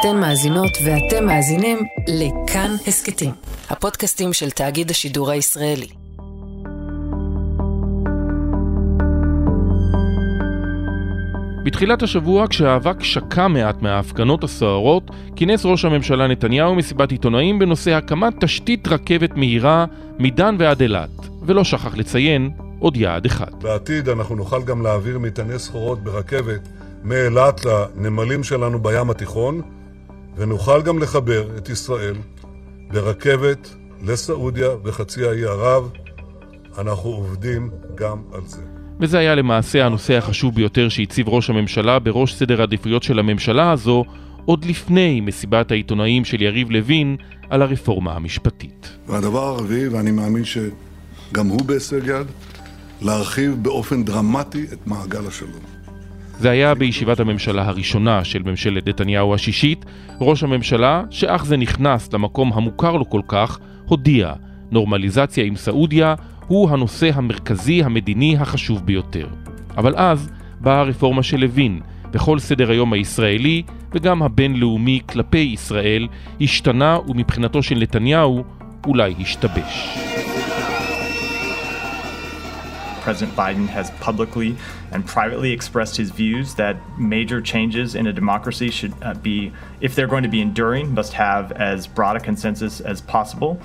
אתן מאזינות ואתם מאזינים לכאן הסכתים, הפודקאסטים של תאגיד השידור הישראלי. בתחילת השבוע, כשהאבק שקע מעט מההפגנות הסוערות, כינס ראש הממשלה נתניהו מסיבת עיתונאים בנושא הקמת תשתית רכבת מהירה מדן ועד אילת, ולא שכח לציין עוד יעד אחד. בעתיד אנחנו נוכל גם להעביר מטעני סחורות ברכבת מאילת לנמלים שלנו בים התיכון, ונוכל גם לחבר את ישראל ברכבת לסעודיה וחצי האי ערב. אנחנו עובדים גם על זה. וזה היה למעשה הנושא החשוב ביותר שהציב ראש הממשלה בראש סדר העדיפויות של הממשלה הזו, עוד לפני מסיבת העיתונאים של יריב לוין על הרפורמה המשפטית. והדבר הרביעי, ואני מאמין שגם הוא בהישג יד, להרחיב באופן דרמטי את מעגל השלום. זה היה בישיבת הממשלה הראשונה של ממשלת נתניהו השישית. ראש הממשלה, שאך זה נכנס למקום המוכר לו כל כך, הודיע, נורמליזציה עם סעודיה הוא הנושא המרכזי המדיני החשוב ביותר. אבל אז באה הרפורמה של לוין, וכל סדר היום הישראלי וגם הבינלאומי כלפי ישראל השתנה ומבחינתו של נתניהו אולי השתבש. President Biden has publicly and privately expressed his views that major changes in a democracy should uh, be, if they're going to be enduring, must have as broad a consensus as possible.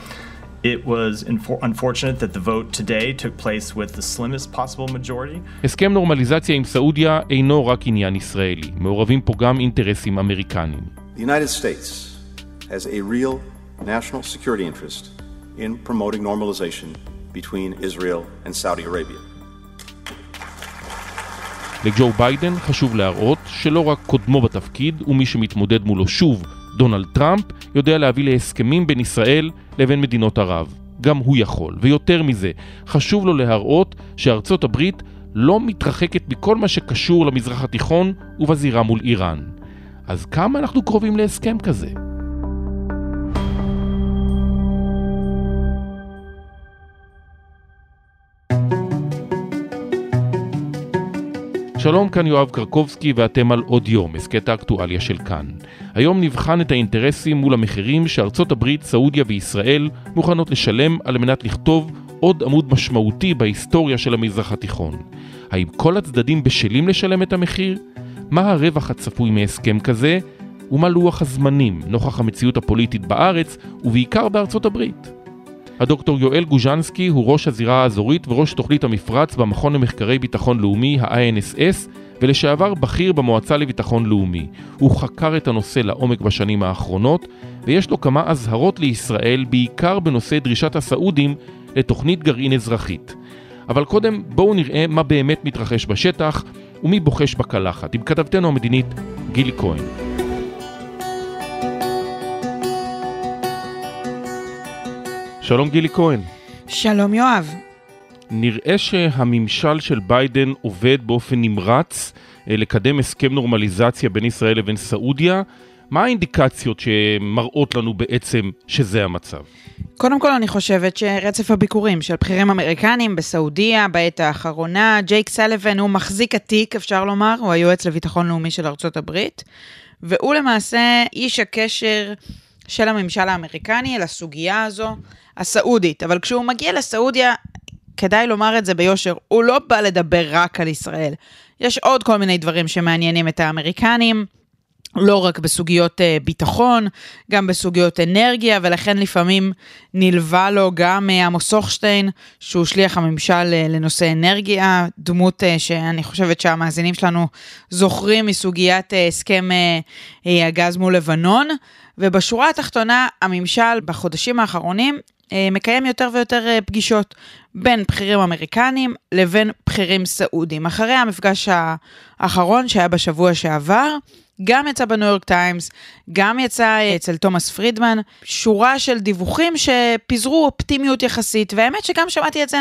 It was unfortunate that the vote today took place with the slimmest possible majority. הסכם נורמליזציה עם סעודיה אינו רק עניין ישראלי, מעורבים פה גם אינטרסים אמריקניים. The United States has a real national security interest in promoting normalization between Israel and Saudi Arabia. לג'ו ביידן חשוב להראות שלא רק קודמו בתפקיד ומי שמתמודד מולו שוב, דונלד טראמפ, יודע להביא להסכמים בין ישראל לבין מדינות ערב. גם הוא יכול, ויותר מזה, חשוב לו להראות שארצות הברית לא מתרחקת מכל מה שקשור למזרח התיכון ובזירה מול איראן. אז כמה אנחנו קרובים להסכם כזה? שלום, כאן יואב קרקובסקי ואתם על עוד יום, הסכת האקטואליה של כאן. היום נבחן את האינטרסים מול המחירים שארצות הברית, סעודיה וישראל מוכנות לשלם על מנת לכתוב עוד עמוד משמעותי בהיסטוריה של המזרח התיכון. האם כל הצדדים בשלים לשלם את המחיר? מה הרווח הצפוי מהסכם כזה? ומה לוח הזמנים נוכח המציאות הפוליטית בארץ ובעיקר בארצות הברית? הדוקטור יואל גוז'נסקי הוא ראש הזירה האזורית וראש תוכנית המפרץ במכון למחקרי ביטחון לאומי, ה-INSS, ולשעבר בכיר במועצה לביטחון לאומי. הוא חקר את הנושא לעומק בשנים האחרונות, ויש לו כמה אזהרות לישראל, בעיקר בנושא דרישת הסעודים לתוכנית גרעין אזרחית. אבל קודם בואו נראה מה באמת מתרחש בשטח ומי בוחש בקלחת, עם כתבתנו המדינית גילי כהן. שלום גילי כהן. שלום יואב. נראה שהממשל של ביידן עובד באופן נמרץ אה, לקדם הסכם נורמליזציה בין ישראל לבין סעודיה. מה האינדיקציות שמראות לנו בעצם שזה המצב? קודם כל אני חושבת שרצף הביקורים של בכירים אמריקנים בסעודיה בעת האחרונה, ג'ייק סלוון הוא מחזיק התיק, אפשר לומר, הוא היועץ לביטחון לאומי של ארצות הברית, והוא למעשה איש הקשר של הממשל האמריקני אל הסוגיה הזו. הסעודית, אבל כשהוא מגיע לסעודיה, כדאי לומר את זה ביושר, הוא לא בא לדבר רק על ישראל. יש עוד כל מיני דברים שמעניינים את האמריקנים. לא רק בסוגיות uh, ביטחון, גם בסוגיות אנרגיה, ולכן לפעמים נלווה לו גם uh, עמוס הוכשטיין, שהוא שליח הממשל uh, לנושא אנרגיה, דמות שאני חושבת שהמאזינים שלנו זוכרים מסוגיית הסכם הגז מול לבנון. ובשורה התחתונה, הממשל בחודשים האחרונים אה, מקיים יותר ויותר אה, פגישות בין בכירים אמריקנים לבין בכירים סעודים. אחרי המפגש האחרון שהיה בשבוע שעבר, גם יצא בניו יורק טיימס, גם יצא אה, אצל תומאס פרידמן, שורה של דיווחים שפיזרו אופטימיות יחסית, והאמת שגם שמעתי את זה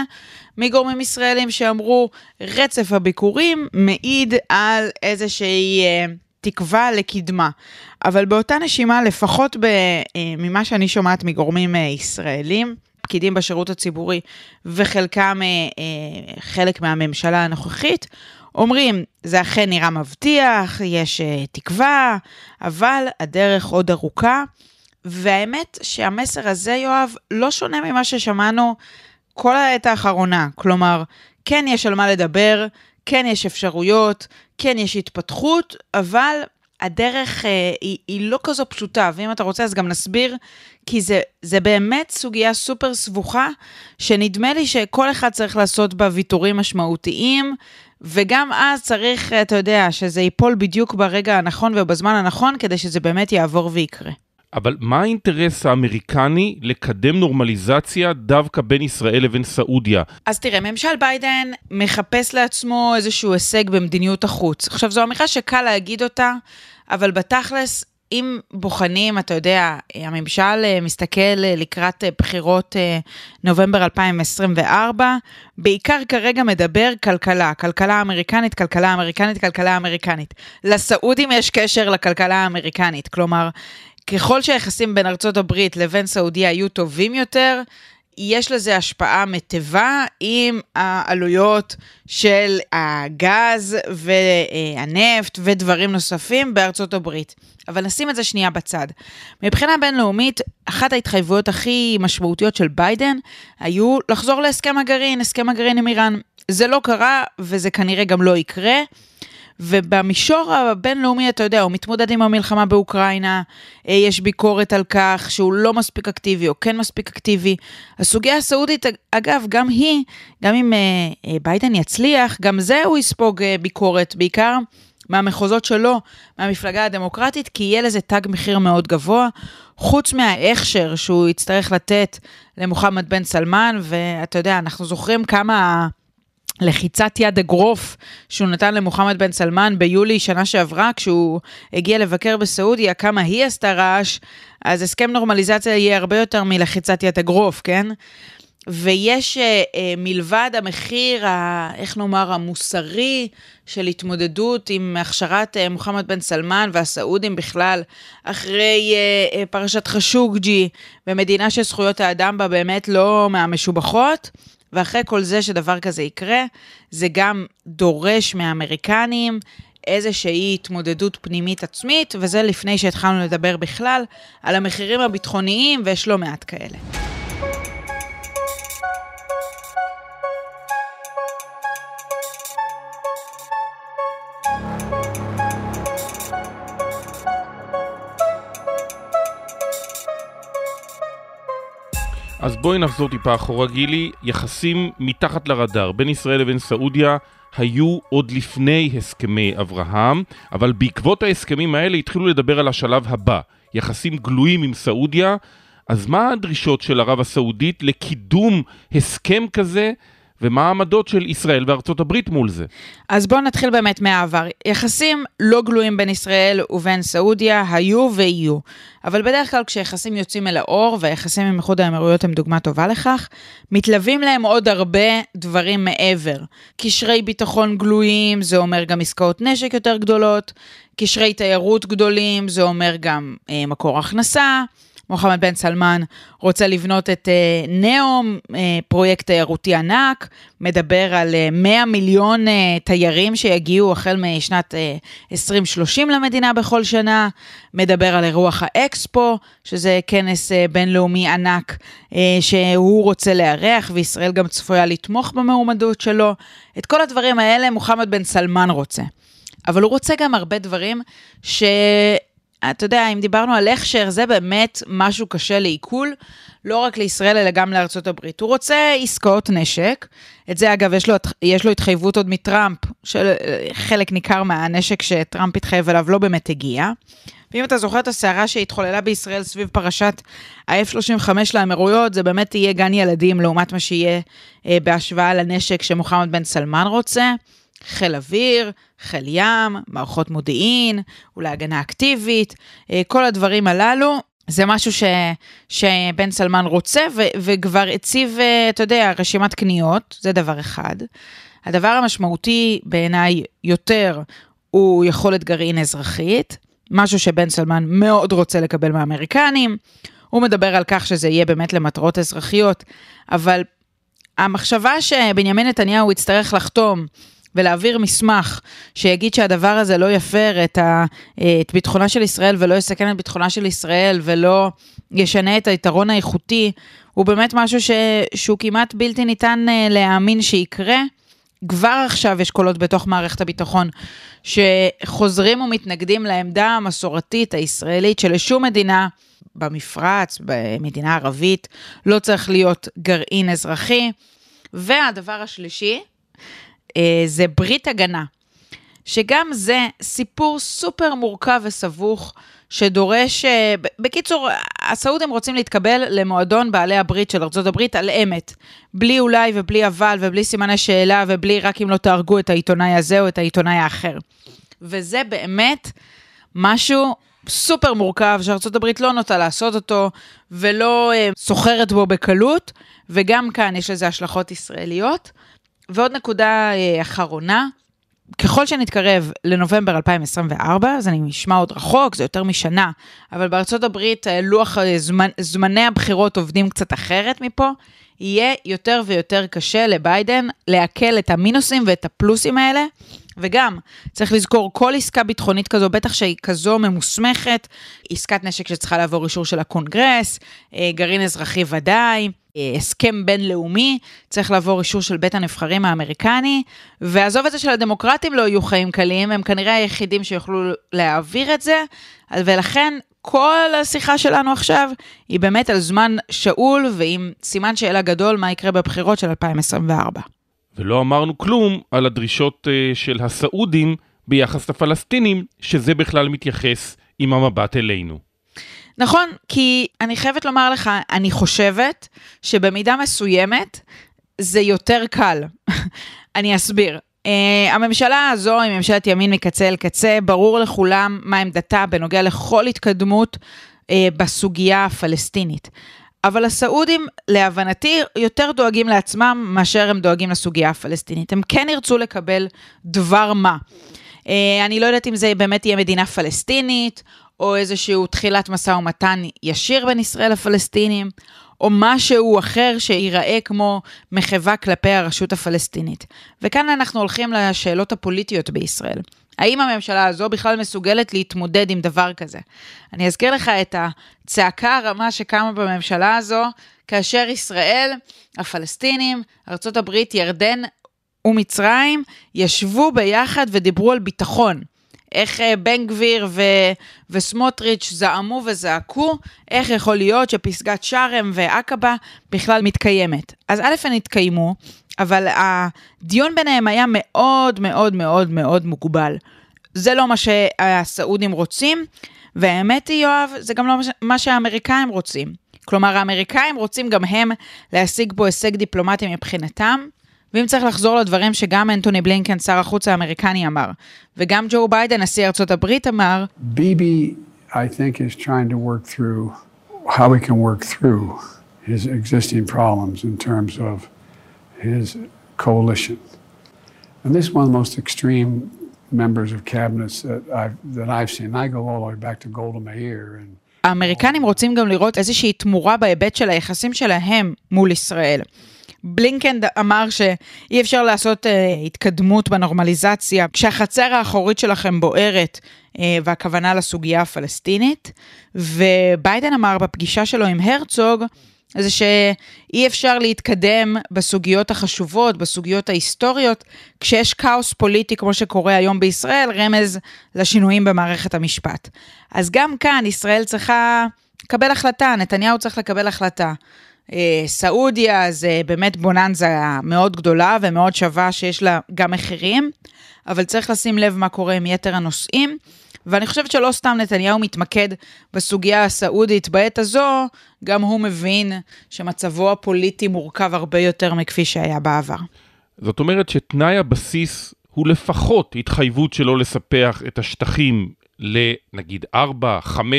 מגורמים ישראלים שאמרו, רצף הביקורים מעיד על איזושהי תקווה לקדמה. אבל באותה נשימה, לפחות ב, אה, ממה שאני שומעת מגורמים אה, ישראלים, פקידים בשירות הציבורי וחלקם אה, חלק מהממשלה הנוכחית, אומרים, זה אכן נראה מבטיח, יש תקווה, אבל הדרך עוד ארוכה. והאמת שהמסר הזה, יואב, לא שונה ממה ששמענו כל העת האחרונה. כלומר, כן יש על מה לדבר, כן יש אפשרויות, כן יש התפתחות, אבל הדרך אה, היא, היא לא כזו פשוטה, ואם אתה רוצה אז גם נסביר, כי זה, זה באמת סוגיה סופר סבוכה, שנדמה לי שכל אחד צריך לעשות בה ויתורים משמעותיים, וגם אז צריך, אתה יודע, שזה ייפול בדיוק ברגע הנכון ובזמן הנכון, כדי שזה באמת יעבור ויקרה. אבל מה האינטרס האמריקני לקדם נורמליזציה דווקא בין ישראל לבין סעודיה? אז תראה, ממשל ביידן מחפש לעצמו איזשהו הישג במדיניות החוץ. עכשיו, זו אמירה שקל להגיד אותה, אבל בתכלס, אם בוחנים, אתה יודע, הממשל אה, מסתכל אה, לקראת אה, בחירות נובמבר 2024, בעיקר כרגע מדבר כלכלה, כלכלה אמריקנית, כלכלה אמריקנית, כלכלה אמריקנית. לסעודים יש קשר לכלכלה האמריקנית, כלומר, ככל שהיחסים בין ארצות הברית לבין סעודיה יהיו טובים יותר, יש לזה השפעה מטבה עם העלויות של הגז והנפט ודברים נוספים בארצות הברית. אבל נשים את זה שנייה בצד. מבחינה בינלאומית, אחת ההתחייבויות הכי משמעותיות של ביידן היו לחזור להסכם הגרעין, הסכם הגרעין עם איראן. זה לא קרה וזה כנראה גם לא יקרה. ובמישור הבינלאומי, אתה יודע, הוא מתמודד עם המלחמה באוקראינה, אה, יש ביקורת על כך שהוא לא מספיק אקטיבי או כן מספיק אקטיבי. הסוגיה הסעודית, אגב, גם היא, גם אם אה, אה, ביידן יצליח, גם זה הוא יספוג ביקורת, בעיקר מהמחוזות שלו, מהמפלגה הדמוקרטית, כי יהיה לזה תג מחיר מאוד גבוה. חוץ מההכשר שהוא יצטרך לתת למוחמד בן סלמן, ואתה יודע, אנחנו זוכרים כמה... לחיצת יד אגרוף שהוא נתן למוחמד בן סלמן ביולי שנה שעברה, כשהוא הגיע לבקר בסעודיה, כמה היא עשתה רעש, אז הסכם נורמליזציה יהיה הרבה יותר מלחיצת יד אגרוף, כן? ויש uh, uh, מלבד המחיר, ה, איך נאמר, המוסרי של התמודדות עם הכשרת uh, מוחמד בן סלמן והסעודים בכלל, אחרי uh, uh, פרשת חשוקג'י, במדינה שזכויות האדם בה באמת לא מהמשובחות, ואחרי כל זה שדבר כזה יקרה, זה גם דורש מהאמריקנים איזושהי התמודדות פנימית עצמית, וזה לפני שהתחלנו לדבר בכלל על המחירים הביטחוניים, ויש לא מעט כאלה. אז בואי נחזור טיפה אחורה גילי, יחסים מתחת לרדאר בין ישראל לבין סעודיה היו עוד לפני הסכמי אברהם, אבל בעקבות ההסכמים האלה התחילו לדבר על השלב הבא, יחסים גלויים עם סעודיה, אז מה הדרישות של ערב הסעודית לקידום הסכם כזה ומה העמדות של ישראל וארצות הברית מול זה? אז בואו נתחיל באמת מהעבר. יחסים לא גלויים בין ישראל ובין סעודיה היו ויהיו. אבל בדרך כלל כשיחסים יוצאים אל האור, והיחסים עם איחוד האמירויות הם דוגמה טובה לכך, מתלווים להם עוד הרבה דברים מעבר. קשרי ביטחון גלויים, זה אומר גם עסקאות נשק יותר גדולות, קשרי תיירות גדולים, זה אומר גם אה, מקור הכנסה. מוחמד בן סלמן רוצה לבנות את uh, נאום, uh, פרויקט תיירותי ענק, מדבר על uh, 100 מיליון uh, תיירים שיגיעו החל משנת uh, 2030 למדינה בכל שנה, מדבר על אירוח האקספו, שזה כנס uh, בינלאומי ענק uh, שהוא רוצה לארח, וישראל גם צפויה לתמוך במועמדות שלו. את כל הדברים האלה מוחמד בן סלמן רוצה. אבל הוא רוצה גם הרבה דברים ש... אתה יודע, אם דיברנו על הכשר, זה באמת משהו קשה לעיכול, לא רק לישראל, אלא גם לארצות הברית. הוא רוצה עסקאות נשק, את זה אגב, יש לו, יש לו התחייבות עוד מטראמפ, שחלק ניכר מהנשק שטראמפ התחייב אליו לא באמת הגיע. ואם אתה זוכר את הסערה שהתחוללה בישראל סביב פרשת ה-F-35 לאמירויות, זה באמת יהיה גן ילדים לעומת מה שיהיה אה, בהשוואה לנשק שמוחמד בן סלמן רוצה. חיל אוויר, חיל ים, מערכות מודיעין, אולי הגנה אקטיבית, אה, כל הדברים הללו. זה משהו ש, שבן סלמן רוצה ו, וכבר הציב, אה, אתה יודע, רשימת קניות, זה דבר אחד. הדבר המשמעותי בעיניי יותר הוא יכולת גרעין אזרחית, משהו שבן סלמן מאוד רוצה לקבל מהאמריקנים. הוא מדבר על כך שזה יהיה באמת למטרות אזרחיות, אבל המחשבה שבנימין נתניהו יצטרך לחתום ולהעביר מסמך שיגיד שהדבר הזה לא יפר את, ה, את ביטחונה של ישראל ולא יסכן את ביטחונה של ישראל ולא ישנה את היתרון האיכותי, הוא באמת משהו ש, שהוא כמעט בלתי ניתן אה, להאמין שיקרה. כבר עכשיו יש קולות בתוך מערכת הביטחון שחוזרים ומתנגדים לעמדה המסורתית הישראלית שלשום מדינה במפרץ, במדינה ערבית, לא צריך להיות גרעין אזרחי. והדבר השלישי, זה ברית הגנה, שגם זה סיפור סופר מורכב וסבוך, שדורש, אה, בקיצור, הסעודים רוצים להתקבל למועדון בעלי הברית של הברית על אמת. בלי אולי ובלי אבל ובלי סימני שאלה ובלי רק אם לא תהרגו את העיתונאי הזה או את העיתונאי האחר. וזה באמת משהו סופר מורכב, שארצות הברית לא נוטה לעשות אותו ולא אה, סוחרת בו בקלות, וגם כאן יש לזה השלכות ישראליות. ועוד נקודה אה, אחרונה, ככל שנתקרב לנובמבר 2024, זה נשמע עוד רחוק, זה יותר משנה, אבל בארצות הברית אה, לוח אה, זמנ, זמני הבחירות עובדים קצת אחרת מפה, יהיה יותר ויותר קשה לביידן לעכל את המינוסים ואת הפלוסים האלה. וגם, צריך לזכור, כל עסקה ביטחונית כזו, בטח שהיא כזו ממוסמכת, עסקת נשק שצריכה לעבור אישור של הקונגרס, אה, גרעין אזרחי ודאי, אה, הסכם בינלאומי, צריך לעבור אישור של בית הנבחרים האמריקני, ועזוב את זה שלדמוקרטים לא יהיו חיים קלים, הם כנראה היחידים שיוכלו להעביר את זה, ולכן כל השיחה שלנו עכשיו היא באמת על זמן שאול ועם סימן שאלה גדול מה יקרה בבחירות של 2024. ולא אמרנו כלום על הדרישות uh, של הסעודים ביחס לפלסטינים, שזה בכלל מתייחס עם המבט אלינו. נכון, כי אני חייבת לומר לך, אני חושבת שבמידה מסוימת זה יותר קל. אני אסביר. Uh, הממשלה הזו היא ממשלת ימין מקצה אל קצה, ברור לכולם מה עמדתה בנוגע לכל התקדמות uh, בסוגיה הפלסטינית. אבל הסעודים, להבנתי, יותר דואגים לעצמם מאשר הם דואגים לסוגיה הפלסטינית. הם כן ירצו לקבל דבר מה. Uh, אני לא יודעת אם זה באמת יהיה מדינה פלסטינית, או איזשהו תחילת משא ומתן ישיר בין ישראל לפלסטינים, או משהו אחר שייראה כמו מחווה כלפי הרשות הפלסטינית. וכאן אנחנו הולכים לשאלות הפוליטיות בישראל. האם הממשלה הזו בכלל מסוגלת להתמודד עם דבר כזה? אני אזכיר לך את הצעקה הרמה שקמה בממשלה הזו, כאשר ישראל, הפלסטינים, ארה"ב, ירדן ומצרים ישבו ביחד ודיברו על ביטחון. איך אה, בן גביר ו- וסמוטריץ' זעמו וזעקו, איך יכול להיות שפסגת שארם ועקבה בכלל מתקיימת. אז א', הן התקיימו, אבל הדיון ביניהם היה מאוד מאוד מאוד מאוד מוגבל. זה לא מה שהסעודים רוצים, והאמת היא, יואב, זה גם לא מה שהאמריקאים רוצים. כלומר, האמריקאים רוצים גם הם להשיג פה הישג דיפלומטי מבחינתם, ואם צריך לחזור לדברים שגם אנטוני בלינקן, שר החוץ האמריקני, אמר, וגם ג'ו ביידן, נשיא ארצות הברית, אמר, ביבי, I think, is trying to work through how we can work through his existing problems in terms of his coalition. And this is one of the most extreme members of cabinets that I've, that I've seen. I go all the way back to Golda Meir. And... האמריקנים רוצים גם לראות איזושהי תמורה בהיבט של היחסים שלהם מול ישראל. בלינקן אמר שאי אפשר לעשות uh, התקדמות בנורמליזציה כשהחצר האחורית שלכם בוערת, uh, והכוונה לסוגיה הפלסטינית. וביידן אמר בפגישה שלו עם הרצוג, זה שאי אפשר להתקדם בסוגיות החשובות, בסוגיות ההיסטוריות, כשיש כאוס פוליטי כמו שקורה היום בישראל, רמז לשינויים במערכת המשפט. אז גם כאן ישראל צריכה לקבל החלטה, נתניהו צריך לקבל החלטה. אה, סעודיה זה באמת בוננזה מאוד גדולה ומאוד שווה שיש לה גם מחירים, אבל צריך לשים לב מה קורה עם יתר הנושאים. ואני חושבת שלא סתם נתניהו מתמקד בסוגיה הסעודית בעת הזו, גם הוא מבין שמצבו הפוליטי מורכב הרבה יותר מכפי שהיה בעבר. זאת אומרת שתנאי הבסיס הוא לפחות התחייבות שלו לספח את השטחים לנגיד 4-5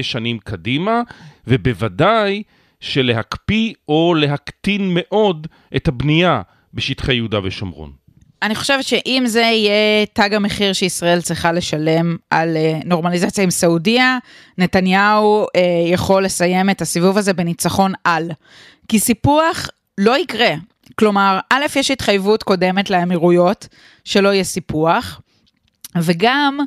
שנים קדימה, ובוודאי שלהקפיא או להקטין מאוד את הבנייה בשטחי יהודה ושומרון. אני חושבת שאם זה יהיה תג המחיר שישראל צריכה לשלם על אה, נורמליזציה עם סעודיה, נתניהו אה, יכול לסיים את הסיבוב הזה בניצחון על. כי סיפוח לא יקרה. כלומר, א', יש התחייבות קודמת לאמירויות שלא יהיה סיפוח, וגם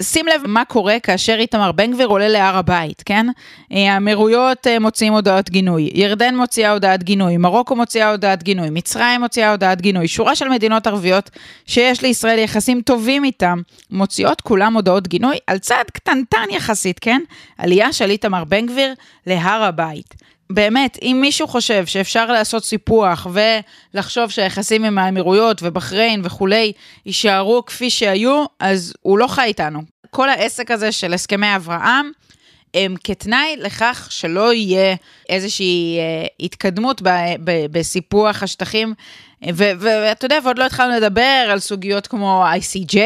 שים לב מה קורה כאשר איתמר בן גביר עולה להר הבית, כן? האמירויות אה, מוציאים הודעות גינוי, ירדן מוציאה הודעת גינוי, מרוקו מוציאה הודעת גינוי, מצרים מוציאה הודעת גינוי, שורה של מדינות ערביות שיש לישראל יחסים טובים איתם, מוציאות כולם הודעות גינוי על צעד קטנטן יחסית, כן? עלייה של איתמר בן גביר להר הבית. באמת, אם מישהו חושב שאפשר לעשות סיפוח ולחשוב שהיחסים עם האמירויות ובחריין וכולי יישארו כפי שהיו, אז הוא לא חי איתנו. כל העסק הזה של הסכמי אברהם, הם כתנאי לכך שלא יהיה איזושהי אה, התקדמות בסיפוח השטחים ואתה יודע, ועוד לא התחלנו לדבר על סוגיות כמו ICJ,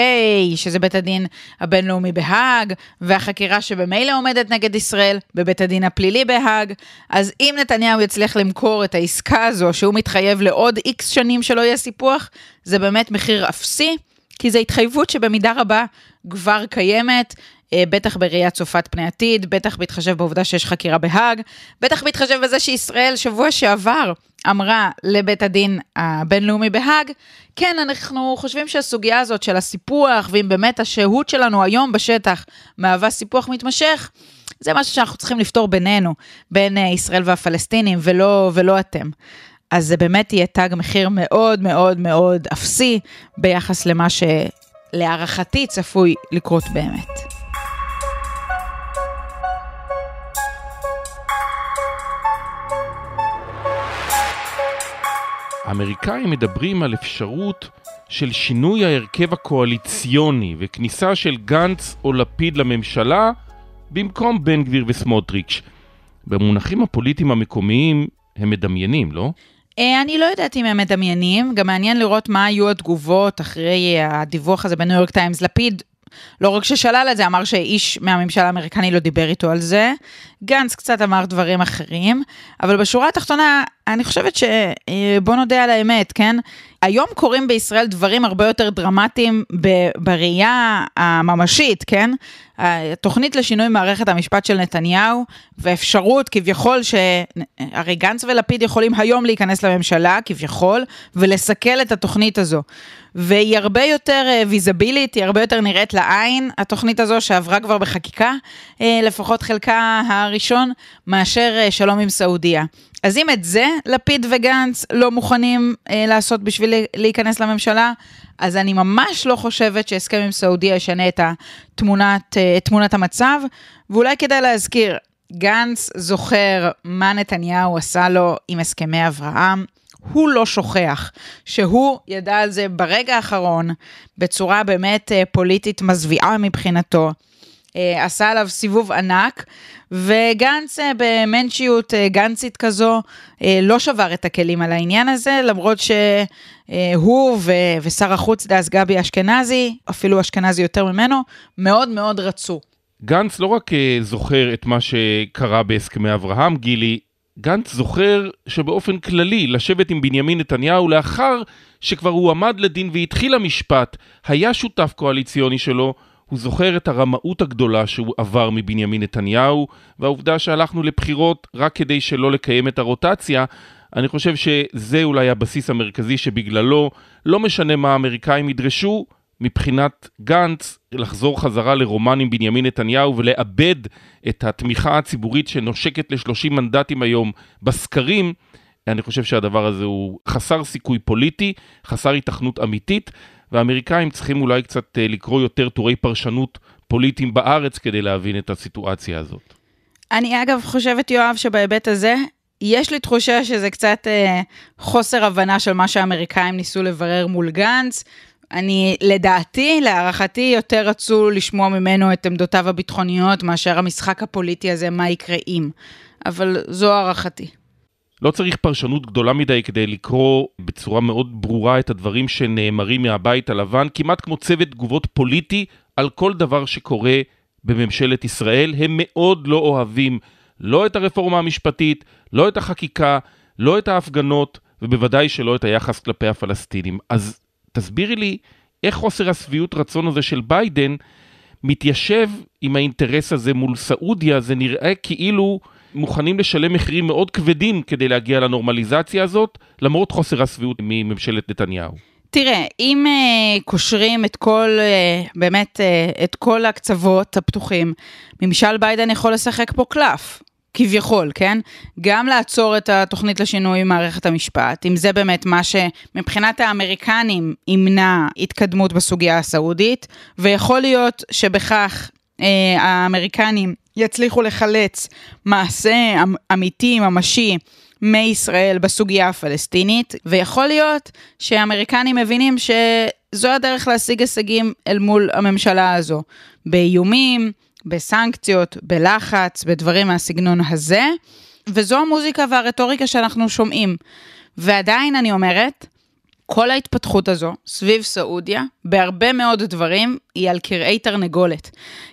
שזה בית הדין הבינלאומי בהאג, והחקירה שבמילא עומדת נגד ישראל בבית הדין הפלילי בהאג. אז אם נתניהו יצליח למכור את העסקה הזו, שהוא מתחייב לעוד איקס שנים שלא יהיה סיפוח, זה באמת מחיר אפסי, כי זו התחייבות שבמידה רבה כבר קיימת, בטח בראייה צופת פני עתיד, בטח בהתחשב בעובדה שיש חקירה בהאג, בטח בהתחשב בזה שישראל שבוע שעבר אמרה לבית הדין הבינלאומי בהאג, כן, אנחנו חושבים שהסוגיה הזאת של הסיפוח, ואם באמת השהות שלנו היום בשטח מהווה סיפוח מתמשך, זה משהו שאנחנו צריכים לפתור בינינו, בין אה, ישראל והפלסטינים, ולא, ולא אתם. אז זה באמת יהיה תג מחיר מאוד מאוד מאוד אפסי ביחס למה שלהערכתי צפוי לקרות באמת. האמריקאים מדברים על אפשרות של שינוי ההרכב הקואליציוני וכניסה של גנץ או לפיד לממשלה במקום בן גביר וסמוטריץ'. במונחים הפוליטיים המקומיים הם מדמיינים, לא? אה, אני לא יודעת אם הם מדמיינים, גם מעניין לראות מה היו התגובות אחרי הדיווח הזה בניו יורק טיימס. לפיד לא רק ששלל את זה, אמר שאיש מהממשל האמריקני לא דיבר איתו על זה. גנץ קצת אמר דברים אחרים, אבל בשורה התחתונה, אני חושבת ש... אה, נודה על האמת, כן? היום קורים בישראל דברים הרבה יותר דרמטיים בראייה הממשית, כן? התוכנית לשינוי מערכת המשפט של נתניהו, ואפשרות כביכול ש... הרי גנץ ולפיד יכולים היום להיכנס לממשלה, כביכול, ולסכל את התוכנית הזו. והיא הרבה יותר ויזבילית, אה, היא הרבה יותר נראית לעין, התוכנית הזו שעברה כבר בחקיקה, אה, לפחות חלקה הראשון, מאשר שלום עם סעודיה. אז אם את זה לפיד וגנץ לא מוכנים אה, לעשות בשביל להיכנס לממשלה, אז אני ממש לא חושבת שהסכם עם סעודיה ישנה את התמונת, אה, תמונת המצב, ואולי כדאי להזכיר, גנץ זוכר מה נתניהו עשה לו עם הסכמי אברהם. הוא לא שוכח שהוא ידע על זה ברגע האחרון, בצורה באמת אה, פוליטית מזוויעה מבחינתו. אה, עשה עליו סיבוב ענק, וגנץ אה, במנצ'יות אה, גנצית כזו לא שבר את הכלים על העניין הזה, למרות שהוא ושר החוץ דאז גבי אשכנזי, אפילו אשכנזי יותר ממנו, מאוד מאוד רצו. גנץ לא רק זוכר את מה שקרה בהסכמי אברהם, גילי, גנץ זוכר שבאופן כללי לשבת עם בנימין נתניהו לאחר שכבר הוא עמד לדין והתחיל המשפט, היה שותף קואליציוני שלו, הוא זוכר את הרמאות הגדולה שהוא עבר מבנימין נתניהו, והעובדה שהלכנו לבחירות רק כדי שלא לקיים את הרוטציה, אני חושב שזה אולי הבסיס המרכזי שבגללו, לא משנה מה האמריקאים ידרשו, מבחינת גנץ, לחזור חזרה לרומן עם בנימין נתניהו ולאבד את התמיכה הציבורית שנושקת ל-30 מנדטים היום בסקרים, אני חושב שהדבר הזה הוא חסר סיכוי פוליטי, חסר התכנות אמיתית, והאמריקאים צריכים אולי קצת אה, לקרוא יותר טורי פרשנות פוליטיים בארץ כדי להבין את הסיטואציה הזאת. אני אגב חושבת, יואב, שבהיבט הזה, יש לי תחושה שזה קצת אה, חוסר הבנה של מה שהאמריקאים ניסו לברר מול גנץ. אני, לדעתי, להערכתי, יותר רצו לשמוע ממנו את עמדותיו הביטחוניות מאשר המשחק הפוליטי הזה, מה יקרה אם. אבל זו הערכתי. לא צריך פרשנות גדולה מדי כדי לקרוא בצורה מאוד ברורה את הדברים שנאמרים מהבית הלבן, כמעט כמו צוות תגובות פוליטי על כל דבר שקורה בממשלת ישראל. הם מאוד לא אוהבים לא את הרפורמה המשפטית, לא את החקיקה, לא את ההפגנות, ובוודאי שלא את היחס כלפי הפלסטינים. אז תסבירי לי איך חוסר השביעות רצון הזה של ביידן מתיישב עם האינטרס הזה מול סעודיה, זה נראה כאילו מוכנים לשלם מחירים מאוד כבדים כדי להגיע לנורמליזציה הזאת, למרות חוסר השביעות מממשלת נתניהו. תראה, אם uh, קושרים את כל, uh, באמת, uh, את כל הקצוות הפתוחים, ממשל ביידן יכול לשחק פה קלף. כביכול, כן? גם לעצור את התוכנית לשינוי מערכת המשפט, אם זה באמת מה שמבחינת האמריקנים ימנע התקדמות בסוגיה הסעודית, ויכול להיות שבכך אה, האמריקנים יצליחו לחלץ מעשה אמ, אמיתי, ממשי, מישראל בסוגיה הפלסטינית, ויכול להיות שהאמריקנים מבינים שזו הדרך להשיג הישגים אל מול הממשלה הזו, באיומים, בסנקציות, בלחץ, בדברים מהסגנון הזה, וזו המוזיקה והרטוריקה שאנחנו שומעים. ועדיין אני אומרת, כל ההתפתחות הזו סביב סעודיה, בהרבה מאוד דברים, היא על קרעי תרנגולת.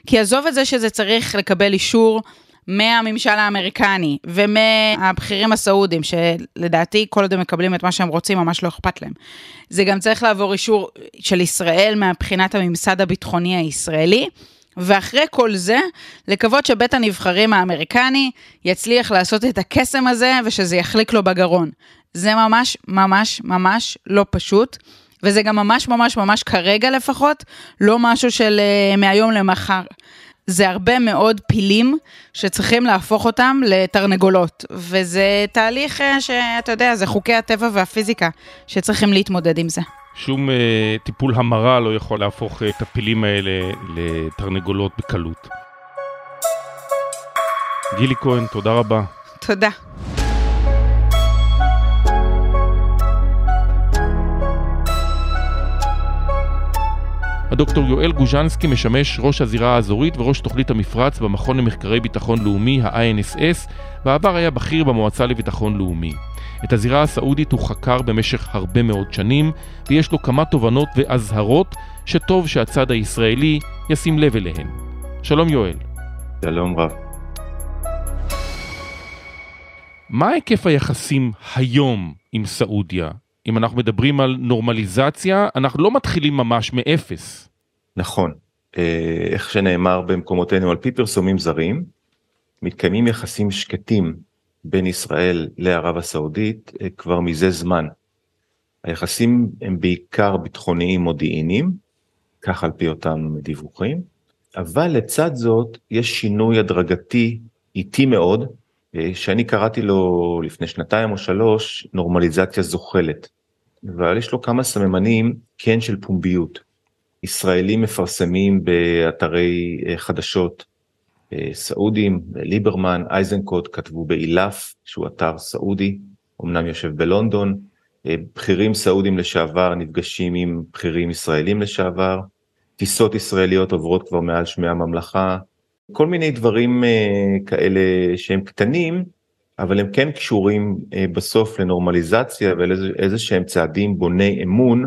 כי עזוב את זה שזה צריך לקבל אישור מהממשל האמריקני ומהבכירים הסעודים, שלדעתי כל עוד הם מקבלים את מה שהם רוצים, ממש לא אכפת להם. זה גם צריך לעבור אישור של ישראל מבחינת הממסד הביטחוני הישראלי. ואחרי כל זה, לקוות שבית הנבחרים האמריקני יצליח לעשות את הקסם הזה ושזה יחליק לו בגרון. זה ממש ממש ממש לא פשוט, וזה גם ממש ממש ממש כרגע לפחות, לא משהו של uh, מהיום למחר. זה הרבה מאוד פילים שצריכים להפוך אותם לתרנגולות, וזה תהליך uh, שאתה יודע, זה חוקי הטבע והפיזיקה שצריכים להתמודד עם זה. שום uh, טיפול המרה לא יכול להפוך את הפילים האלה לתרנגולות בקלות. גילי כהן, תודה רבה. תודה. הדוקטור יואל גוז'נסקי משמש ראש הזירה האזורית וראש תוכנית המפרץ במכון למחקרי ביטחון לאומי, ה-INSS, בעבר היה בכיר במועצה לביטחון לאומי. את הזירה הסעודית הוא חקר במשך הרבה מאוד שנים, ויש לו כמה תובנות ואזהרות שטוב שהצד הישראלי ישים לב אליהן. שלום יואל. שלום רב. מה היקף היחסים היום עם סעודיה? אם אנחנו מדברים על נורמליזציה, אנחנו לא מתחילים ממש מאפס. נכון. אה, איך שנאמר במקומותינו על פי פרסומים זרים, מתקיימים יחסים שקטים בין ישראל לערב הסעודית אה, כבר מזה זמן. היחסים הם בעיקר ביטחוניים מודיעיניים, כך על פי אותם דיווחים, אבל לצד זאת יש שינוי הדרגתי איטי מאוד, אה, שאני קראתי לו לפני שנתיים או שלוש נורמליזציה זוחלת. אבל יש לו כמה סממנים כן של פומביות. ישראלים מפרסמים באתרי אה, חדשות סעודים, ליברמן, אייזנקוט כתבו באילף, שהוא אתר סעודי, אמנם יושב בלונדון, בכירים סעודים לשעבר נפגשים עם בכירים ישראלים לשעבר, טיסות ישראליות עוברות כבר מעל שמי הממלכה, כל מיני דברים uh, כאלה שהם קטנים, אבל הם כן קשורים בסוף לנורמליזציה ולאיזה שהם צעדים בוני אמון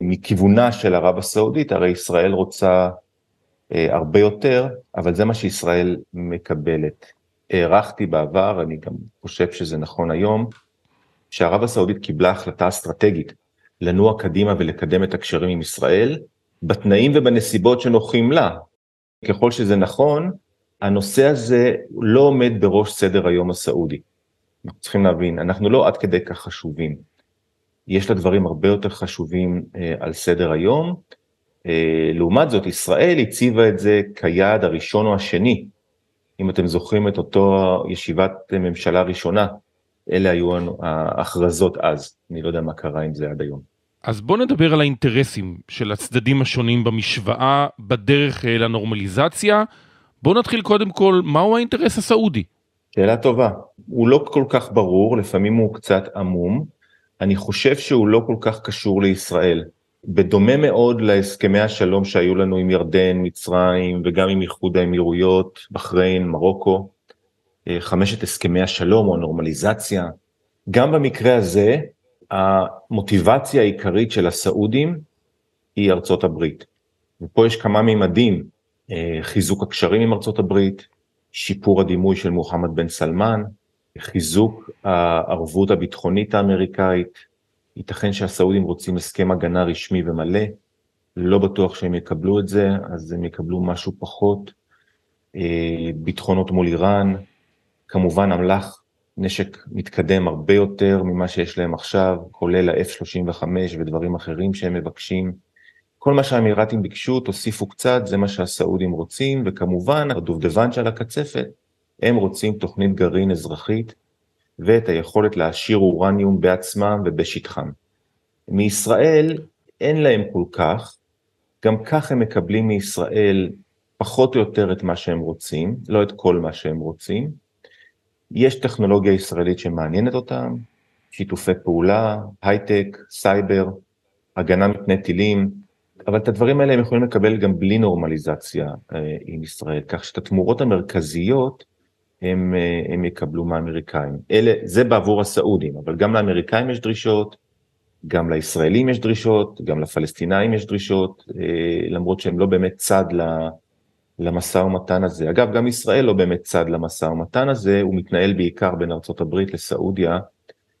מכיוונה של ערב הסעודית, הרי ישראל רוצה הרבה יותר, אבל זה מה שישראל מקבלת. הערכתי בעבר, אני גם חושב שזה נכון היום, שערב הסעודית קיבלה החלטה אסטרטגית לנוע קדימה ולקדם את הקשרים עם ישראל, בתנאים ובנסיבות שנוחים לה. ככל שזה נכון, הנושא הזה לא עומד בראש סדר היום הסעודי. אנחנו צריכים להבין, אנחנו לא עד כדי כך חשובים. יש לה דברים הרבה יותר חשובים אה, על סדר היום. אה, לעומת זאת, ישראל הציבה את זה כיעד הראשון או השני. אם אתם זוכרים את אותו ישיבת ממשלה ראשונה, אלה היו ההכרזות אז. אני לא יודע מה קרה עם זה עד היום. אז בוא נדבר על האינטרסים של הצדדים השונים במשוואה בדרך אה, לנורמליזציה. בוא נתחיל קודם כל, מהו האינטרס הסעודי? שאלה טובה. הוא לא כל כך ברור, לפעמים הוא קצת עמום. אני חושב שהוא לא כל כך קשור לישראל. בדומה מאוד להסכמי השלום שהיו לנו עם ירדן, מצרים וגם עם איחוד האמירויות, בחריין, מרוקו, אה, חמשת הסכמי השלום או הנורמליזציה. גם במקרה הזה, המוטיבציה העיקרית של הסעודים היא ארצות הברית. ופה יש כמה מימדים, אה, חיזוק הקשרים עם ארצות הברית, שיפור הדימוי של מוחמד בן סלמן, חיזוק הערבות הביטחונית האמריקאית, ייתכן שהסעודים רוצים הסכם הגנה רשמי ומלא, לא בטוח שהם יקבלו את זה, אז הם יקבלו משהו פחות, אה, ביטחונות מול איראן, כמובן אמל"ח, נשק מתקדם הרבה יותר ממה שיש להם עכשיו, כולל ה-F-35 ודברים אחרים שהם מבקשים. כל מה שהאמירתים ביקשו, תוסיפו קצת, זה מה שהסעודים רוצים, וכמובן הדובדבן של הקצפת, הם רוצים תוכנית גרעין אזרחית ואת היכולת להעשיר אורניום בעצמם ובשטחם. מישראל אין להם כל כך, גם כך הם מקבלים מישראל פחות או יותר את מה שהם רוצים, לא את כל מה שהם רוצים. יש טכנולוגיה ישראלית שמעניינת אותם, שיתופי פעולה, הייטק, סייבר, הגנה מפני טילים, אבל את הדברים האלה הם יכולים לקבל גם בלי נורמליזציה אה, עם ישראל, כך שאת התמורות המרכזיות הם, אה, הם יקבלו מהאמריקאים. אלה, זה בעבור הסעודים, אבל גם לאמריקאים יש דרישות, גם לישראלים יש דרישות, גם לפלסטינאים יש דרישות, אה, למרות שהם לא באמת צד למשא ומתן הזה. אגב, גם ישראל לא באמת צד למשא ומתן הזה, הוא מתנהל בעיקר בין הברית לסעודיה,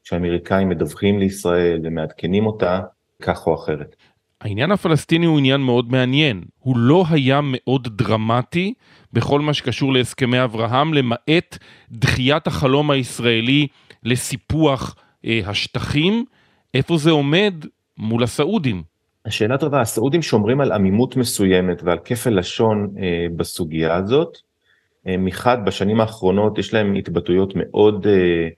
שהאמריקאים מדווחים לישראל ומעדכנים אותה כך או אחרת. העניין הפלסטיני הוא עניין מאוד מעניין. הוא לא היה מאוד דרמטי בכל מה שקשור להסכמי אברהם, למעט דחיית החלום הישראלי לסיפוח אה, השטחים. איפה זה עומד מול הסעודים? השאלה טובה, הסעודים שומרים על עמימות מסוימת ועל כפל לשון אה, בסוגיה הזאת. אה, מחד, בשנים האחרונות יש להם התבטאויות מאוד, אה,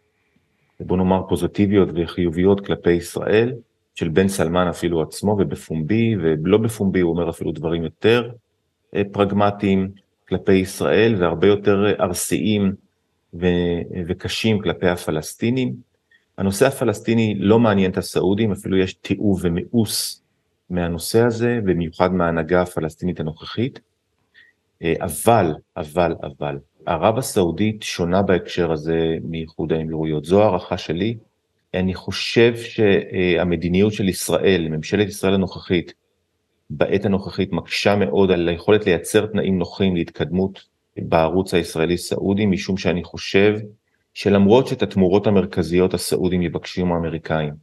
בוא נאמר, פוזיטיביות וחיוביות כלפי ישראל. של בן סלמן אפילו עצמו ובפומבי ולא בפומבי הוא אומר אפילו דברים יותר אה, פרגמטיים כלפי ישראל והרבה יותר ארסיים וקשים כלפי הפלסטינים. הנושא הפלסטיני לא מעניין את הסעודים, אפילו יש תיעוב ומיאוס מהנושא הזה, במיוחד מההנהגה הפלסטינית הנוכחית. אה, אבל, אבל, אבל, ערב הסעודית שונה בהקשר הזה מאיחוד האמירויות. זו הערכה שלי, אני חושב שהמדיניות של ישראל, ממשלת ישראל הנוכחית, בעת הנוכחית מקשה מאוד על היכולת לייצר תנאים נוחים להתקדמות בערוץ הישראלי-סעודי, משום שאני חושב שלמרות שאת התמורות המרכזיות הסעודים יבקשו מהאמריקאים,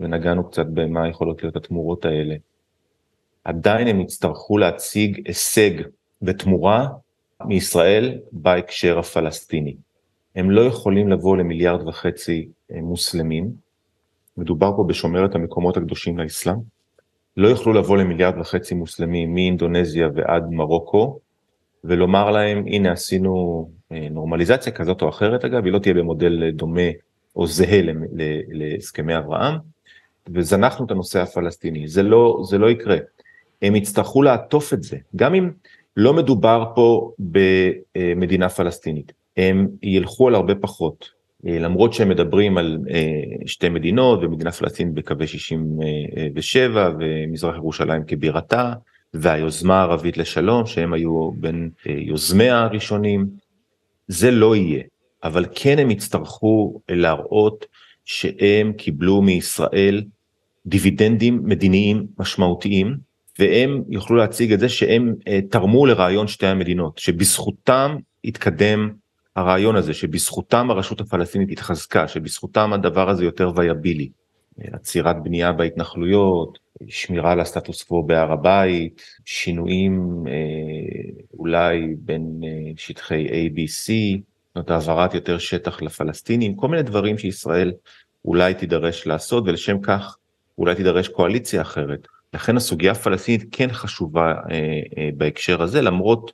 ונגענו קצת במה יכולות להיות התמורות האלה, עדיין הם יצטרכו להציג הישג ותמורה מישראל בהקשר הפלסטיני. הם לא יכולים לבוא למיליארד וחצי אה, מוסלמים, מדובר פה בשומרת המקומות הקדושים לאסלאם, לא יוכלו לבוא למיליארד וחצי מוסלמים מאינדונזיה ועד מרוקו, ולומר להם הנה עשינו אה, נורמליזציה כזאת או אחרת אגב, היא לא תהיה במודל דומה או זהה להסכמי אברהם, וזנחנו את הנושא הפלסטיני, זה לא, זה לא יקרה. הם יצטרכו לעטוף את זה, גם אם לא מדובר פה במדינה פלסטינית. הם ילכו על הרבה פחות. אה, למרות שהם מדברים על אה, שתי מדינות ומדינה פלסטינית בקווי 67 ומזרח ירושלים כבירתה והיוזמה הערבית לשלום שהם היו בין אה, יוזמיה הראשונים, זה לא יהיה, אבל כן הם יצטרכו להראות שהם קיבלו מישראל דיבידנדים מדיניים משמעותיים והם יוכלו להציג את זה שהם תרמו לרעיון שתי המדינות, שבזכותם התקדם הרעיון הזה שבזכותם הרשות הפלסטינית התחזקה, שבזכותם הדבר הזה יותר וייבילי, עצירת בנייה בהתנחלויות, שמירה על הסטטוס קוו בהר הבית, שינויים אה, אולי בין אה, שטחי ABC, זאת אומרת העברת יותר שטח לפלסטינים, כל מיני דברים שישראל אולי תידרש לעשות ולשם כך אולי תידרש קואליציה אחרת. לכן הסוגיה הפלסטינית כן חשובה אה, אה, בהקשר הזה למרות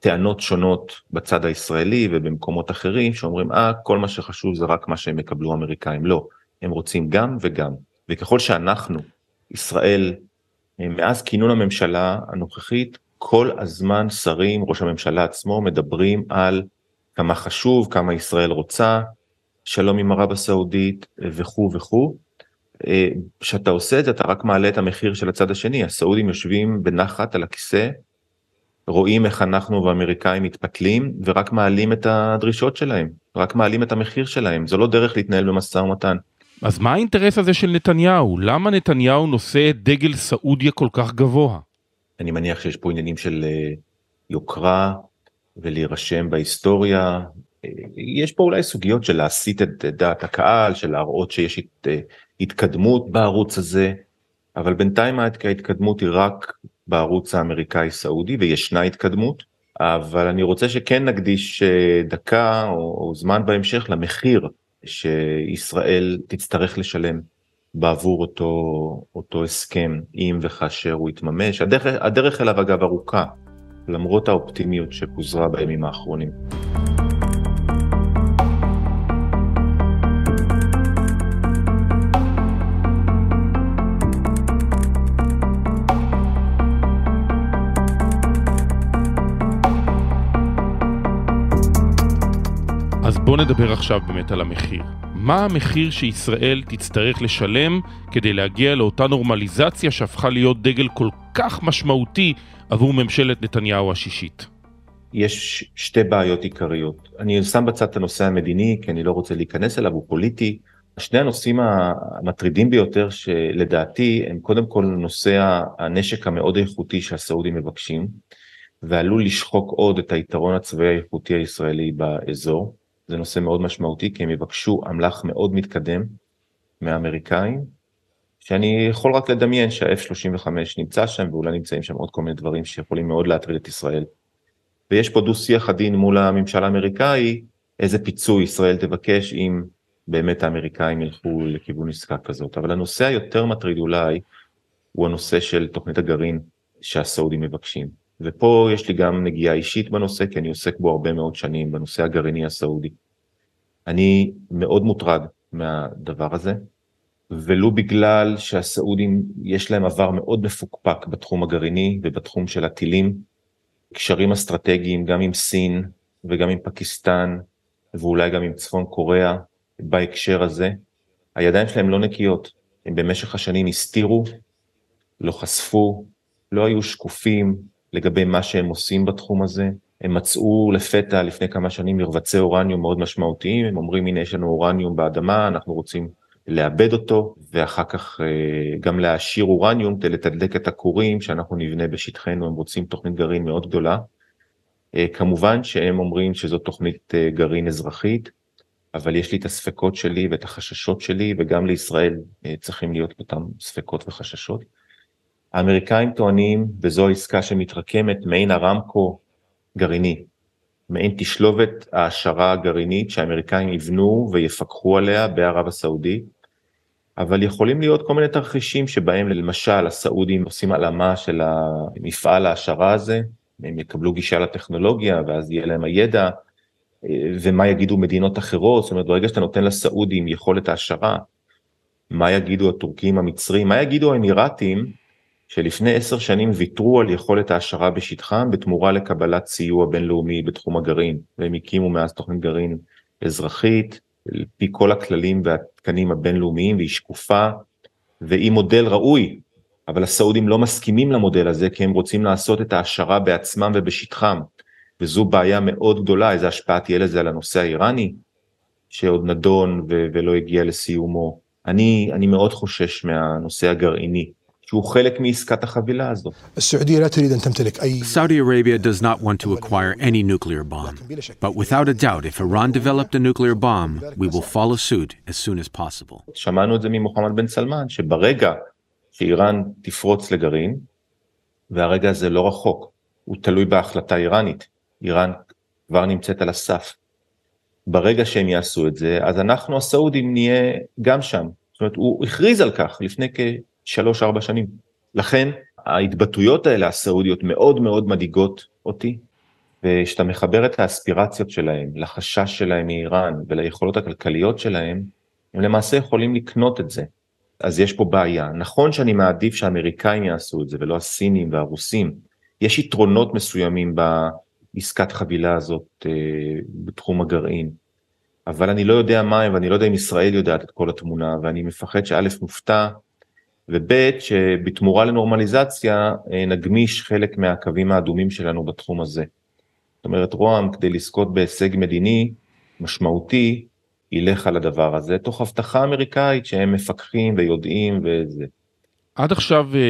טענות שונות בצד הישראלי ובמקומות אחרים שאומרים אה כל מה שחשוב זה רק מה שהם יקבלו האמריקאים. לא הם רוצים גם וגם. וככל שאנחנו ישראל מאז כינון הממשלה הנוכחית כל הזמן שרים ראש הממשלה עצמו מדברים על כמה חשוב כמה ישראל רוצה שלום עם ערב הסעודית וכו' וכו'. כשאתה עושה את זה אתה רק מעלה את המחיר של הצד השני. הסעודים יושבים בנחת על הכיסא רואים איך אנחנו והאמריקאים מתפתלים ורק מעלים את הדרישות שלהם, רק מעלים את המחיר שלהם, זו לא דרך להתנהל במשא ומתן. אז מה האינטרס הזה של נתניהו? למה נתניהו נושא את דגל סעודיה כל כך גבוה? אני מניח שיש פה עניינים של אה, יוקרה ולהירשם בהיסטוריה. אה, יש פה אולי סוגיות של להסיט את דעת הקהל, של להראות שיש הת, אה, התקדמות בערוץ הזה, אבל בינתיים ההתקדמות היא רק בערוץ האמריקאי סעודי וישנה התקדמות, אבל אני רוצה שכן נקדיש אה, דקה או, זמן בהמשך למחיר שישראל תצטרך לשלם בעבור אותו, אותו הסכם, אם וכאשר הוא יתממש. הדרך, הדרך אליו אגב ארוכה, למרות האופטימיות שפוזרה בימים האחרונים. אז בואו נדבר עכשיו באמת על המחיר. מה המחיר שישראל תצטרך לשלם כדי להגיע לאותה נורמליזציה שהפכה להיות דגל כל כך משמעותי עבור ממשלת נתניהו השישית? יש שתי בעיות עיקריות. אני שם בצד את הנושא המדיני, כי אני לא רוצה להיכנס אליו, הוא פוליטי. שני הנושאים המטרידים ביותר שלדעתי הם קודם כל נושא הנשק המאוד איכותי שהסעודים מבקשים, ועלול לשחוק עוד את היתרון הצבאי האיכותי הישראלי באזור. זה נושא מאוד משמעותי, כי הם יבקשו אמל"ח מאוד מתקדם מהאמריקאים, שאני יכול רק לדמיין שה-F-35 נמצא שם, ואולי נמצאים שם עוד כל מיני דברים שיכולים מאוד להטריד את ישראל. ויש פה דו שיח עדין מול הממשל האמריקאי, איזה פיצוי ישראל תבקש אם באמת האמריקאים ילכו לכיוון עסקה כזאת. אבל הנושא היותר מטריד אולי, הוא הנושא של תוכנית הגרעין שהסעודים מבקשים. ופה יש לי גם נגיעה אישית בנושא, כי אני עוסק בו הרבה מאוד שנים, בנושא הגרעיני הסעודי. אני מאוד מוטרד מהדבר הזה, ולו בגלל שהסעודים יש להם עבר מאוד מפוקפק בתחום הגרעיני ובתחום של הטילים, קשרים אסטרטגיים גם עם סין וגם עם פקיסטן ואולי גם עם צפון קוריאה בהקשר הזה. הידיים שלהם לא נקיות, הם במשך השנים הסתירו, לא חשפו, לא היו שקופים לגבי מה שהם עושים בתחום הזה. הם מצאו לפתע לפני כמה שנים מרבצי אורניום מאוד משמעותיים, הם אומרים הנה יש לנו אורניום באדמה, אנחנו רוצים לאבד אותו, ואחר כך אה, גם להעשיר אורניום כדי לתדלק את הכורים שאנחנו נבנה בשטחנו, הם רוצים תוכנית גרעין מאוד גדולה. אה, כמובן שהם אומרים שזו תוכנית אה, גרעין אזרחית, אבל יש לי את הספקות שלי ואת החששות שלי, וגם לישראל צריכים להיות אותם ספקות וחששות. האמריקאים טוענים, וזו העסקה שמתרקמת, מעין הרמקו גרעיני, מעין תשלובת העשרה הגרעינית שהאמריקאים יבנו ויפקחו עליה בערב הסעודית, אבל יכולים להיות כל מיני תרחישים שבהם למשל הסעודים עושים הלאמה של המפעל ההעשרה הזה, הם יקבלו גישה לטכנולוגיה ואז יהיה להם הידע, ומה יגידו מדינות אחרות, זאת אומרת ברגע שאתה נותן לסעודים יכולת העשרה, מה יגידו הטורקים המצרים, מה יגידו האמירתים שלפני עשר שנים ויתרו על יכולת העשרה בשטחם בתמורה לקבלת סיוע בינלאומי בתחום הגרעין, והם הקימו מאז תוכנית גרעין אזרחית, על פי כל הכללים והתקנים הבינלאומיים, והיא שקופה, והיא מודל ראוי, אבל הסעודים לא מסכימים למודל הזה, כי הם רוצים לעשות את ההעשרה בעצמם ובשטחם, וזו בעיה מאוד גדולה, איזה השפעה תהיה לזה על הנושא האיראני, שעוד נדון ולא הגיע לסיומו. אני, אני מאוד חושש מהנושא הגרעיני. שהוא חלק מעסקת החבילה הזאת. Saudi Arabia does not want to acquire any nuclear bomb, but without a doubt, if Iran developed a nuclear bomb, we will follow suit as soon as possible. שמענו את זה ממוחמד בן סלמן, שברגע שאיראן תפרוץ לגרעין, והרגע הזה לא רחוק, הוא תלוי בהחלטה איראנית, איראן כבר נמצאת על הסף. ברגע שהם יעשו את זה, אז אנחנו הסעודים נהיה גם שם. זאת אומרת, הוא הכריז על כך לפני כ... שלוש ארבע שנים. לכן ההתבטאויות האלה הסעודיות מאוד מאוד מדאיגות אותי, וכשאתה מחבר את האספירציות שלהם לחשש שלהם מאיראן וליכולות הכלכליות שלהם, הם למעשה יכולים לקנות את זה. אז יש פה בעיה. נכון שאני מעדיף שהאמריקאים יעשו את זה ולא הסינים והרוסים. יש יתרונות מסוימים בעסקת חבילה הזאת אה, בתחום הגרעין. אבל אני לא יודע מה הם ואני לא יודע אם ישראל יודעת את כל התמונה ואני מפחד שא' מופתע וב' שבתמורה לנורמליזציה אה, נגמיש חלק מהקווים האדומים שלנו בתחום הזה. זאת אומרת, רוה"מ כדי לזכות בהישג מדיני משמעותי, ילך על הדבר הזה, תוך הבטחה אמריקאית שהם מפקחים ויודעים וזה. עד עכשיו אה,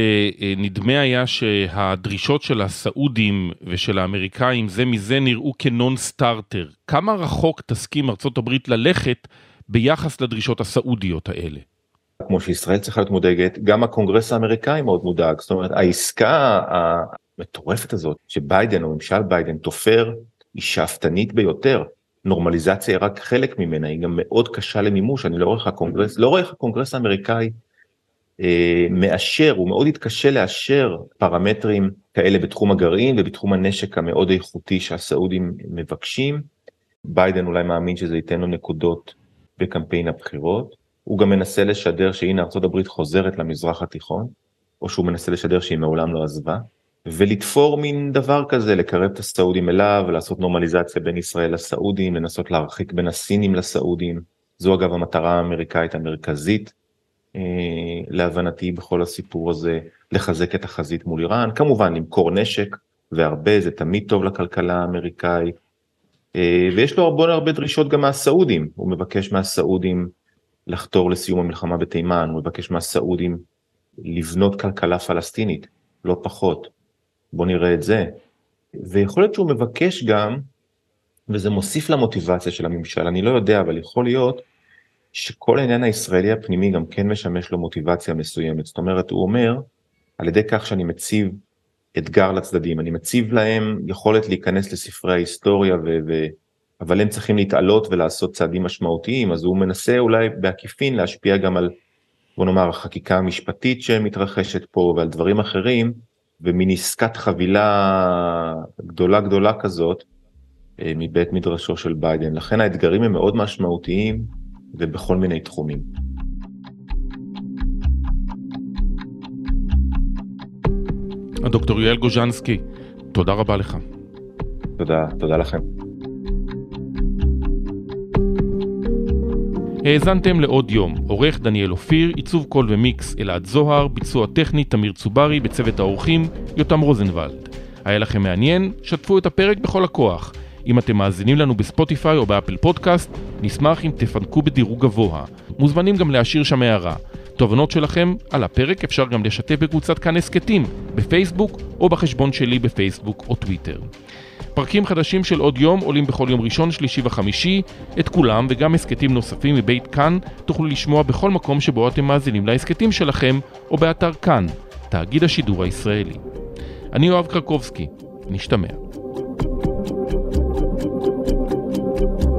אה, נדמה היה שהדרישות של הסעודים ושל האמריקאים זה מזה נראו כ non-starter. כמה רחוק תסכים ארצות הברית ללכת ביחס לדרישות הסעודיות האלה? כמו שישראל צריכה להיות מודאגת, גם הקונגרס האמריקאי מאוד מודאג. זאת אומרת, העסקה המטורפת הזאת שביידן או ממשל ביידן תופר היא שאפתנית ביותר. נורמליזציה היא רק חלק ממנה, היא גם מאוד קשה למימוש, אני לא רואה איך הקונגרס, לא רואה איך הקונגרס האמריקאי אה, מאשר, הוא מאוד יתקשה לאשר פרמטרים כאלה בתחום הגרעין ובתחום הנשק המאוד איכותי שהסעודים מבקשים. ביידן אולי מאמין שזה ייתן לו נקודות בקמפיין הבחירות. הוא גם מנסה לשדר שהנה ארה"ב חוזרת למזרח התיכון, או שהוא מנסה לשדר שהיא מעולם לא עזבה, ולתפור מין דבר כזה, לקרב את הסעודים אליו, לעשות נורמליזציה בין ישראל לסעודים, לנסות להרחיק בין הסינים לסעודים. זו אגב המטרה האמריקאית המרכזית, אה, להבנתי בכל הסיפור הזה, לחזק את החזית מול איראן, כמובן למכור נשק, והרבה, זה תמיד טוב לכלכלה האמריקאית, אה, ויש לו הרבה הרבה דרישות גם מהסעודים, הוא מבקש מהסעודים לחתור לסיום המלחמה בתימן, הוא מבקש מהסעודים לבנות כלכלה פלסטינית, לא פחות. בוא נראה את זה. ויכול להיות שהוא מבקש גם, וזה מוסיף למוטיבציה של הממשל, אני לא יודע, אבל יכול להיות שכל העניין הישראלי הפנימי גם כן משמש לו מוטיבציה מסוימת. זאת אומרת, הוא אומר, על ידי כך שאני מציב אתגר לצדדים, אני מציב להם יכולת להיכנס לספרי ההיסטוריה ו... אבל הם צריכים להתעלות ולעשות צעדים משמעותיים, אז הוא מנסה אולי בעקיפין להשפיע גם על, בוא נאמר, החקיקה המשפטית שמתרחשת פה ועל דברים אחרים, ומין עסקת חבילה גדולה גדולה כזאת אה, מבית מדרשו של ביידן. לכן האתגרים הם מאוד משמעותיים ובכל מיני תחומים. הדוקטור יואל גוז'נסקי, תודה רבה לך. תודה, תודה לכם. האזנתם לעוד יום, עורך דניאל אופיר, עיצוב קול ומיקס אלעד זוהר, ביצוע טכני תמיר צוברי, בצוות האורחים יותם רוזנבלד. היה לכם מעניין? שתפו את הפרק בכל הכוח. אם אתם מאזינים לנו בספוטיפיי או באפל פודקאסט, נשמח אם תפנקו בדירוג גבוה. מוזמנים גם להשאיר שם הערה. תובנות שלכם על הפרק אפשר גם לשתף בקבוצת כאן הסכתים, בפייסבוק או בחשבון שלי בפייסבוק או טוויטר. פרקים חדשים של עוד יום עולים בכל יום ראשון, שלישי וחמישי. את כולם וגם הסכתים נוספים מבית כאן תוכלו לשמוע בכל מקום שבו אתם מאזינים להסכתים שלכם או באתר כאן, תאגיד השידור הישראלי. אני יואב קרקובסקי, נשתמע. thank you